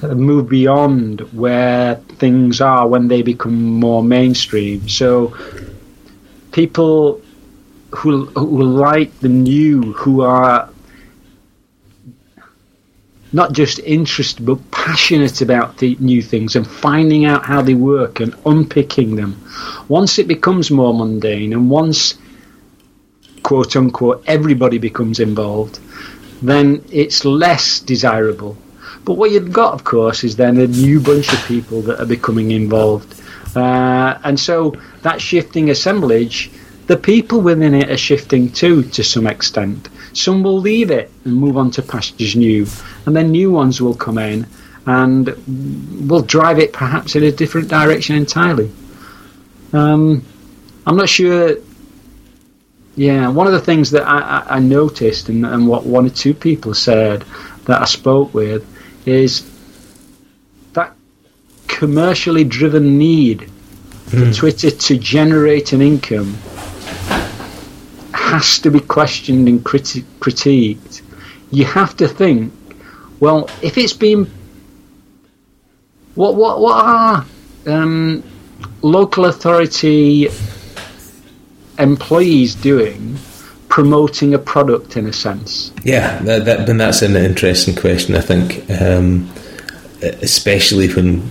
move beyond where things are when they become more mainstream. So people who who like the new, who are not just interested but passionate about the new things and finding out how they work and unpicking them. Once it becomes more mundane and once quote unquote everybody becomes involved, then it's less desirable. But what you've got, of course, is then a new bunch of people that are becoming involved. Uh, and so that shifting assemblage, the people within it are shifting too to some extent. Some will leave it and move on to pastures new, and then new ones will come in and will drive it perhaps in a different direction entirely. Um, I'm not sure. Yeah, one of the things that I, I noticed and, and what one or two people said that I spoke with is that commercially driven need for mm. Twitter to generate an income has to be questioned and criti- critiqued. You have to think, well, if it's been, what what what are um, local authority employees doing promoting a product in a sense? Yeah, that, that, that's an interesting question. I think, um, especially when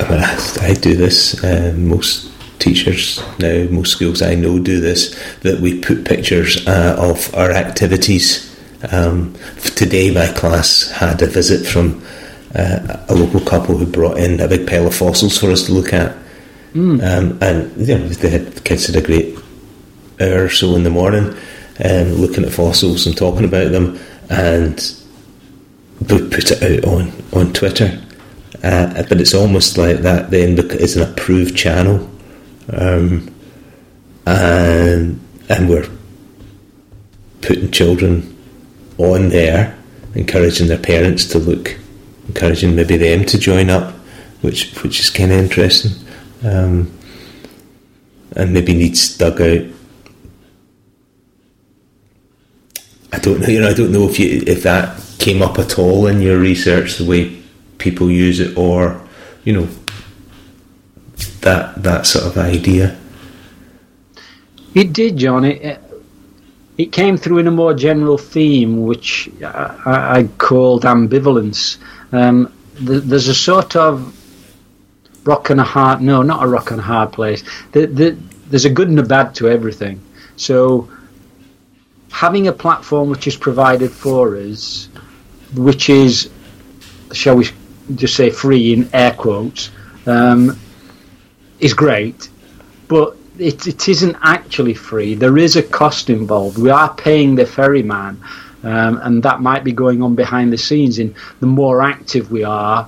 I, mean, I, I do this. Um, most teachers now, most schools I know do this. That we put pictures uh, of our activities. Um, today, my class had a visit from uh, a local couple who brought in a big pile of fossils for us to look at. Mm. Um, and you know, they had, the kids had a great hour or so in the morning um, looking at fossils and talking about them, and we put it out on on Twitter. Uh, but it's almost like that then it's an approved channel, um, and and we're putting children on there, encouraging their parents to look, encouraging maybe them to join up, which which is kind of interesting, um, and maybe needs dug out I don't know. You know, I don't know if you if that came up at all in your research, the way people use it, or you know, that that sort of idea. It did, John. It it came through in a more general theme, which I, I called ambivalence. Um, the, there's a sort of rock and a hard no, not a rock and a hard place. The, the, there's a good and a bad to everything. So having a platform which is provided for us, which is, shall we just say, free in air quotes, um, is great, but it, it isn't actually free. There is a cost involved. We are paying the ferryman, um, and that might be going on behind the scenes. And the more active we are,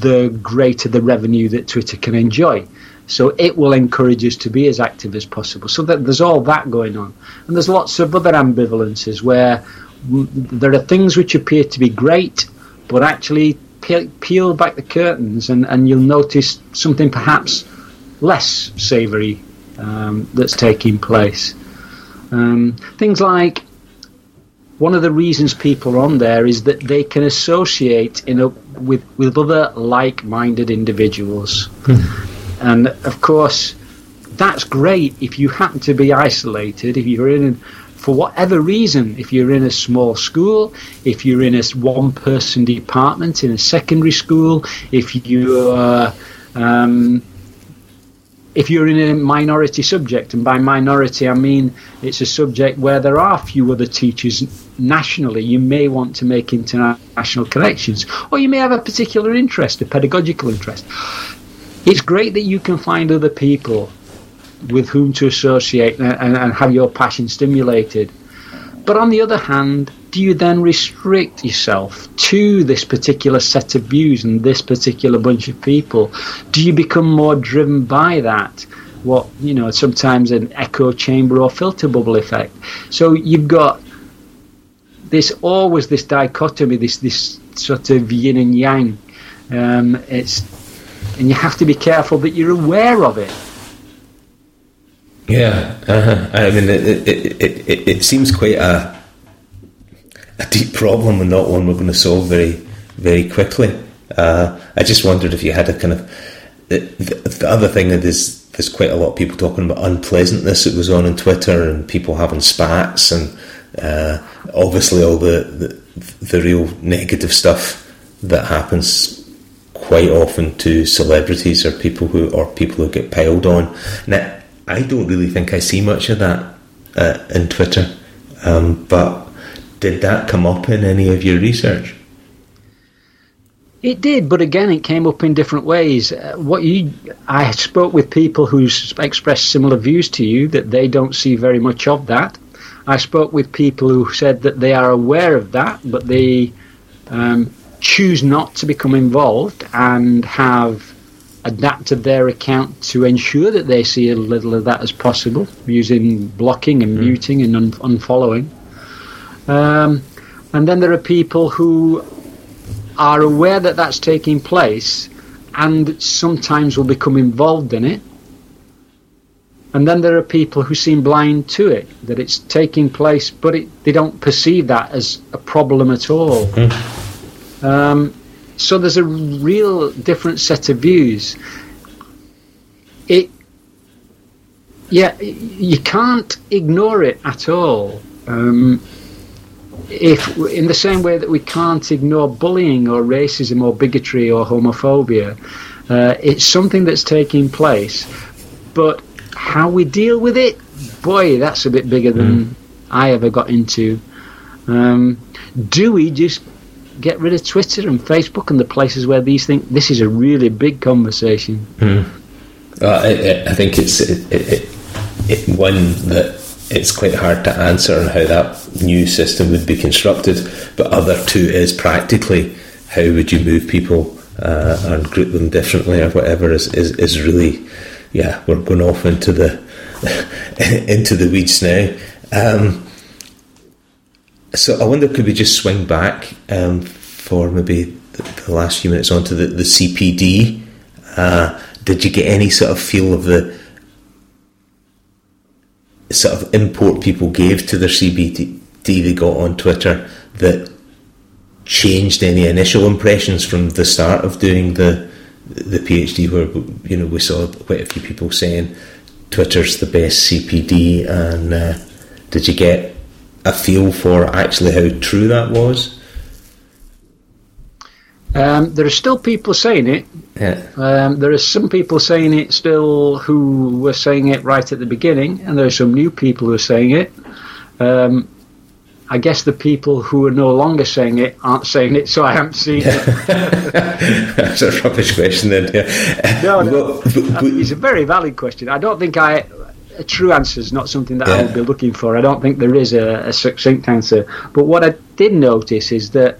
the greater the revenue that Twitter can enjoy. So it will encourage us to be as active as possible. So that there's all that going on, and there's lots of other ambivalences where there are things which appear to be great, but actually peel back the curtains and, and you'll notice something perhaps less savoury um, that's taking place. Um, things like one of the reasons people are on there is that they can associate in a, with with other like-minded individuals, hmm. and of course, that's great if you happen to be isolated. If you're in, for whatever reason, if you're in a small school, if you're in a one-person department in a secondary school, if you are um, if you're in a minority subject, and by minority I mean it's a subject where there are few other teachers nationally, you may want to make international connections, or you may have a particular interest, a pedagogical interest. It's great that you can find other people with whom to associate and, and, have your passion stimulated. But on the other hand, do you then restrict yourself to this particular set of views and this particular bunch of people? Do you become more driven by that? What, you know, sometimes an echo chamber or filter bubble effect. So you've got this always this dichotomy, this this sort of yin and yang. Um, it's and you have to be careful that you're aware of it. Yeah, uh-huh. I mean, it, it, it, it, it seems quite a a deep problem and not one we're going to solve very, very quickly. Uh, I just wondered if you had a kind of the, the, the other thing that is there's quite a lot of people talking about unpleasantness that goes on on Twitter and people having spats and uh, obviously all the, the the real negative stuff that happens quite often to celebrities or people who or people who get piled on. Now, I don't really think I see much of that uh, in Twitter, um, but did that come up in any of your research? It did, but again, it came up in different ways. Uh, what you, I spoke with people who expressed similar views to you that they don't see very much of that. I spoke with people who said that they are aware of that, but they um, choose not to become involved and have adapted their account to ensure that they see as little of that as possible, using blocking and mm. muting and un- unfollowing. Um, and then there are people who are aware that that's taking place and sometimes will become involved in it. And then there are people who seem blind to it, that it's taking place, but it, they don't perceive that as a problem at all. Mm. Um, so there's a real different set of views. It, yeah, you can't ignore it at all. Um, if in the same way that we can't ignore bullying or racism or bigotry or homophobia, uh, it's something that's taking place. But how we deal with it, boy, that's a bit bigger than mm. I ever got into. Um, do we just get rid of Twitter and Facebook and the places where these things? This is a really big conversation. Mm. Uh, I, I, think it's it, it, it, one that it's quite hard to answer on how that new system would be constructed. But other two is practically how would you move people uh, and group them differently or whatever is, is, is really yeah we're going off into the into the weeds now. Um, so I wonder could we just swing back um, for maybe the, the, last few minutes onto the, the CPD. Uh, did you get any sort of feel of the sort of import people gave to their CPD they got on Twitter that changed any initial impressions from the start of doing the the PhD, where you know we saw quite a few people saying Twitter's the best CPD, and uh, did you get a feel for actually how true that was? Um, there are still people saying it. Yeah. Um, there are some people saying it still who were saying it right at the beginning, and there are some new people who are saying it. Um, I guess the people who are no longer saying it aren't saying it, so I haven't seen it. That's a rubbish question, then. Yeah. No, no, it's a very valid question. I don't think I a true answer is not something that yeah. I would be looking for. I don't think there is a, a succinct answer. But what I did notice is that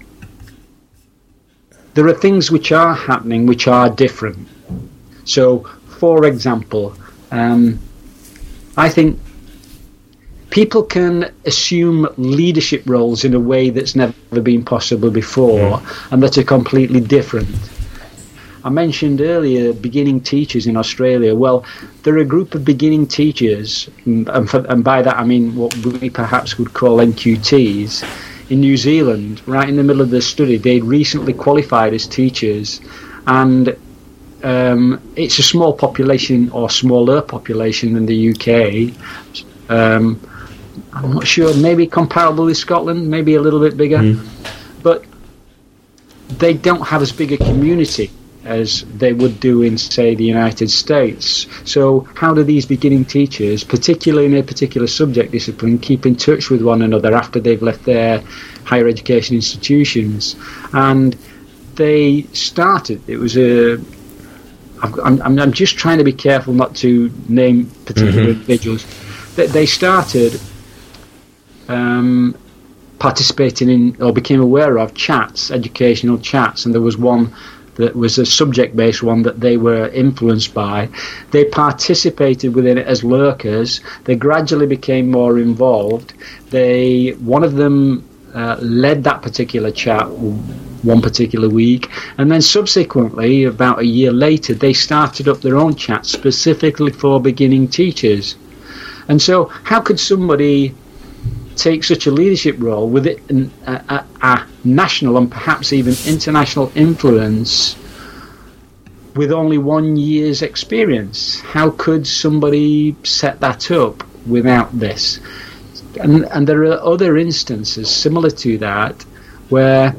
there are things which are happening which are different. So, for example, um, I think people can assume leadership roles in a way that's never been possible before mm. and that are completely different. I mentioned earlier beginning teachers in Australia. Well, there are a group of beginning teachers, and, for, and by that I mean what we perhaps would call NQTs, in New Zealand, right in the middle of their study. They'd recently qualified as teachers, and um, it's a small population or smaller population than the UK. Um, I'm not sure, maybe comparable with Scotland, maybe a little bit bigger, mm. but they don't have as big a community as they would do in, say, the United States. So, how do these beginning teachers, particularly in a particular subject discipline, keep in touch with one another after they've left their higher education institutions? And they started, it was a I'm, I'm, I'm just trying to be careful not to name particular mm-hmm. individuals. They, they started um, participating in or became aware of chats, educational chats, and there was one that was a subject based one that they were influenced by. They participated within it as lurkers. They gradually became more involved. They one of them uh, led that particular chat one particular week, and then subsequently, about a year later, they started up their own chat specifically for beginning teachers. And so, how could somebody take such a leadership role with it, a, a, a national and perhaps even international influence with only one year's experience? How could somebody set that up without this? And, and there are other instances similar to that where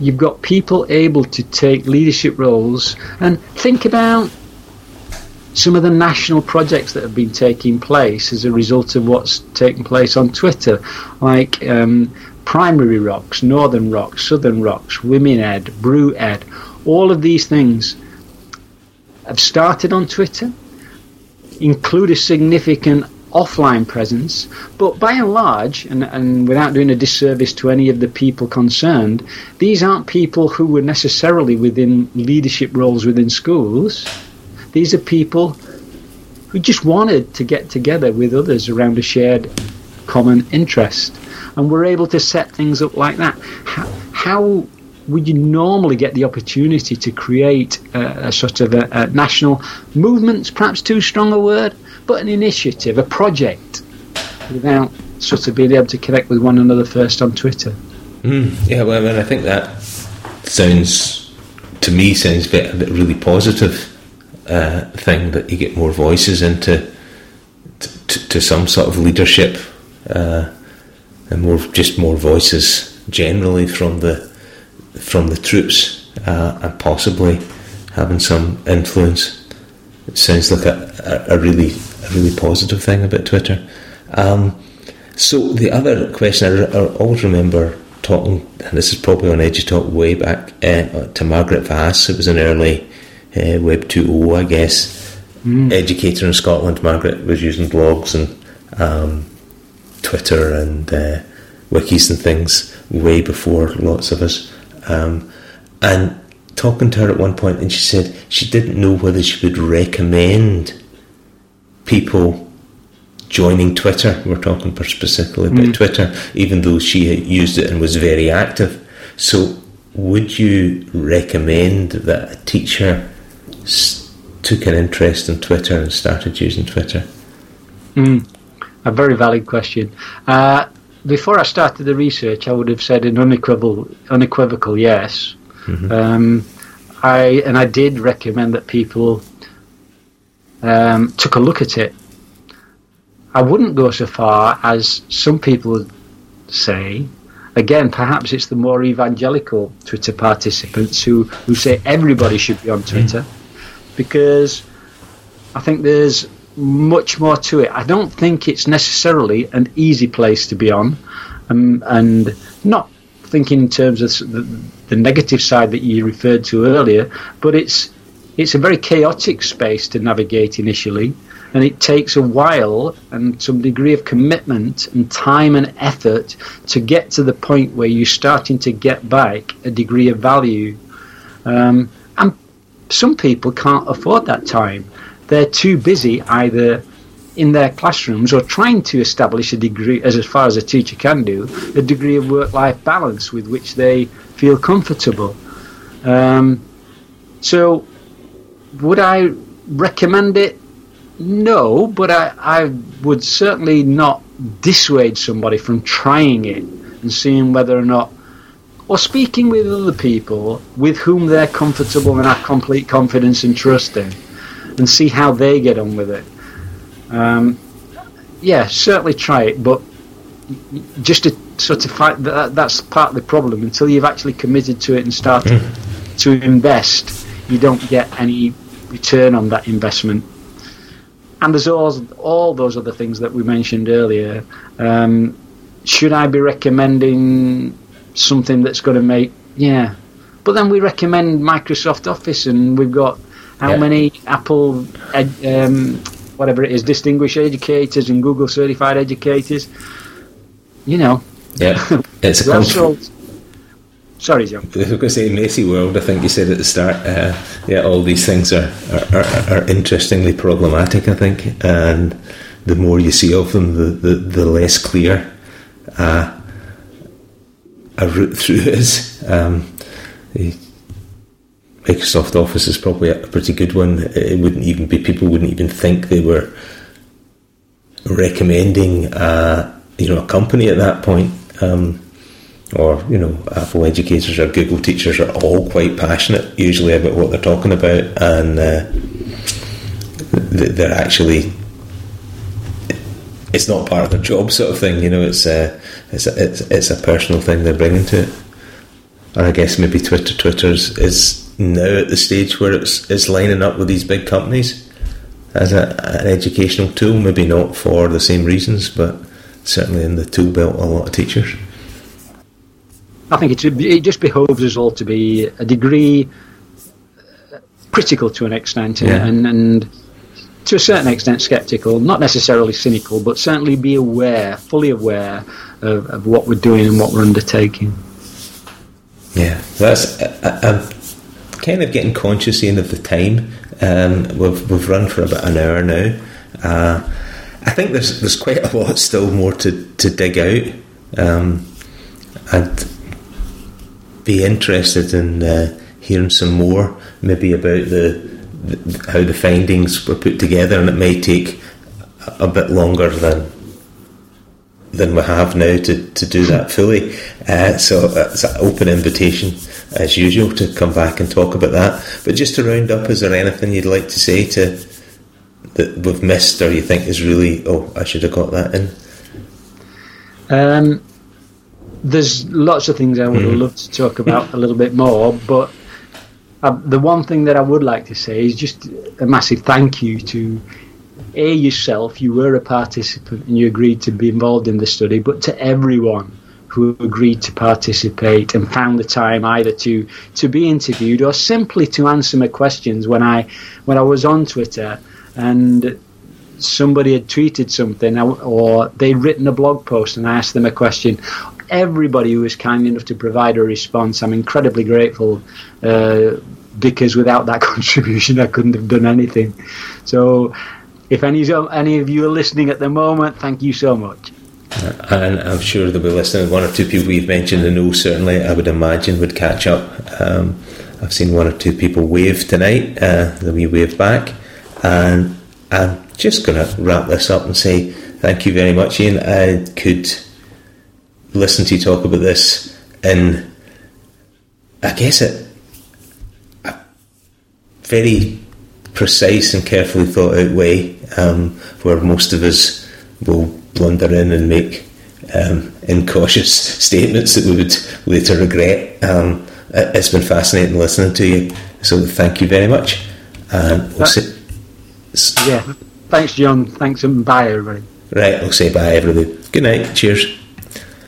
you've got people able to take leadership roles and think about some of the national projects that have been taking place as a result of what's taken place on Twitter, like um, Primary Rocks, Northern Rocks, Southern Rocks, Women Ed, Brew Ed, all of these things have started on Twitter, include a significant offline presence, but by and large, and, and without doing a disservice to any of the people concerned, these aren't people who were necessarily within leadership roles within schools. These are people who just wanted to get together with others around a shared common interest. And we're able to set things up like that. How, how would you normally get the opportunity to create a, a sort of a, a national movement? Perhaps too strong a word, but an initiative, a project, without sort of being able to connect with one another first on Twitter. Mm, yeah, well, I mean, I think that sounds to me sounds a bit, a bit really positive uh, thing that you get more voices into to, to some sort of leadership uh, and more just more voices generally from the from the troops uh, and possibly having some influence. It sounds like a, a, a really a really positive thing about Twitter. Um, so the other question I, I, always remember talking, and this is probably on EduTalk way back uh, to Margaret Vass. It was an early uh, Web 2.0, I guess. Mm. Educator in Scotland. Margaret was using blogs and um, Twitter and uh, wikis and things way before lots of us. Um, and talking to her at one point, and she said she didn't know whether she would recommend people joining Twitter. We're talking specifically about mm. Twitter, even though she used it and was very active. So, would you recommend that a teacher took an interest in Twitter and started using Twitter? Mm. A very valid question. Uh, before I started the research, I would have said an unequivocal, unequivocal yes. Mm-hmm. Um, I and I did recommend that people um, took a look at it. I wouldn't go so far as some people say. Again, perhaps it's the more evangelical Twitter participants who, who say everybody should be on mm. Twitter because I think there's much more to it. I don't think it's necessarily an easy place to be on, um, and not thinking in terms of the, the, negative side that you referred to earlier, but it's it's a very chaotic space to navigate initially, and it takes a while and some degree of commitment and time and effort to get to the point where you're starting to get back a degree of value. Um, and some people can't afford that time. They're too busy either in their classrooms or trying to establish a degree, as, as far as a teacher can do, a degree of work life balance with which they feel comfortable. Um, so, would I recommend it? No, but I, I would certainly not dissuade somebody from trying it and seeing whether or not, or speaking with other people with whom they're comfortable and have complete confidence and trust in, and see how they get on with it. Um, yeah, certainly try it, but just to sort of fight that, that's part of the problem. Until you've actually committed to it and started mm. to invest, you don't get any return on that investment. And there's all, all those other things that we mentioned earlier. Um, should I be recommending something that's going to make yeah? But then we recommend Microsoft Office, and we've got how yeah. many Apple um, whatever it is, distinguished educators and Google certified educators. You know. Yeah, it's a conf- Sorry, John. I was going to say messy world. I think you said at the start. Uh, yeah, all these things are, are, are, are, interestingly problematic. I think, and the more you see of them, the the, the less clear uh, a route through is. Um, Microsoft Office is probably a pretty good one. It wouldn't even be people wouldn't even think they were recommending uh, you know a company at that point. Um, or you know, Apple educators or Google teachers are all quite passionate usually about what they're talking about, and uh, they're actually it's not part of their job sort of thing. You know, it's a, uh, it's a, it's, it's a personal thing they're bringing to it. And I guess maybe Twitter Twitter's is now at the stage where it's it's lining up with these big companies as a, an educational tool. Maybe not for the same reasons, but certainly in the tool belt of a lot of teachers. I think it just behoves us all to be a degree uh, critical to an extent, yeah. and, and to a certain extent sceptical, not necessarily cynical, but certainly be aware, fully aware of, of what we're doing and what we're undertaking. Yeah, that's. Uh kind of getting conscious in of the time. Um, we've we've run for about an hour now. Uh, I think there's there's quite a lot still more to, to dig out. Um, I'd be interested in uh, hearing some more, maybe about the, the, how the findings were put together, and it may take a, a bit longer than than we have now to, to do that fully. Uh, so it's an open invitation as usual to come back and talk about that. But just to round up, is there anything you'd like to say to that we've missed or you think is really oh I should have got that in? Um, there's lots of things I would mm. have loved to talk about a little bit more, but uh, the one thing that I would like to say is just a massive thank you to a yourself. You were a participant and you agreed to be involved in the study, but to everyone who agreed to participate and found the time either to to be interviewed or simply to answer my questions when I when I was on Twitter and somebody had tweeted something or they'd written a blog post and I asked them a question. Everybody who was kind enough to provide a response, I'm incredibly grateful uh, because without that contribution, I couldn't have done anything. So, if any any of you are listening at the moment, thank you so much. Uh, and I'm sure they'll be listening. One or two people we've mentioned, I know certainly I would imagine would catch up. Um, I've seen one or two people wave tonight, uh, wee wave back, and I'm just going to wrap this up and say thank you very much, Ian. I could listen to you talk about this in, I guess, it a very precise and carefully thought out way, um, where most of us will blunder in and make um, incautious statements that we would later regret. Um, it's been fascinating listening to you, so thank you very much. And we'll say, yeah, thanks, John. Thanks and bye, everybody. Right, we'll say bye, everybody. Good night. Cheers.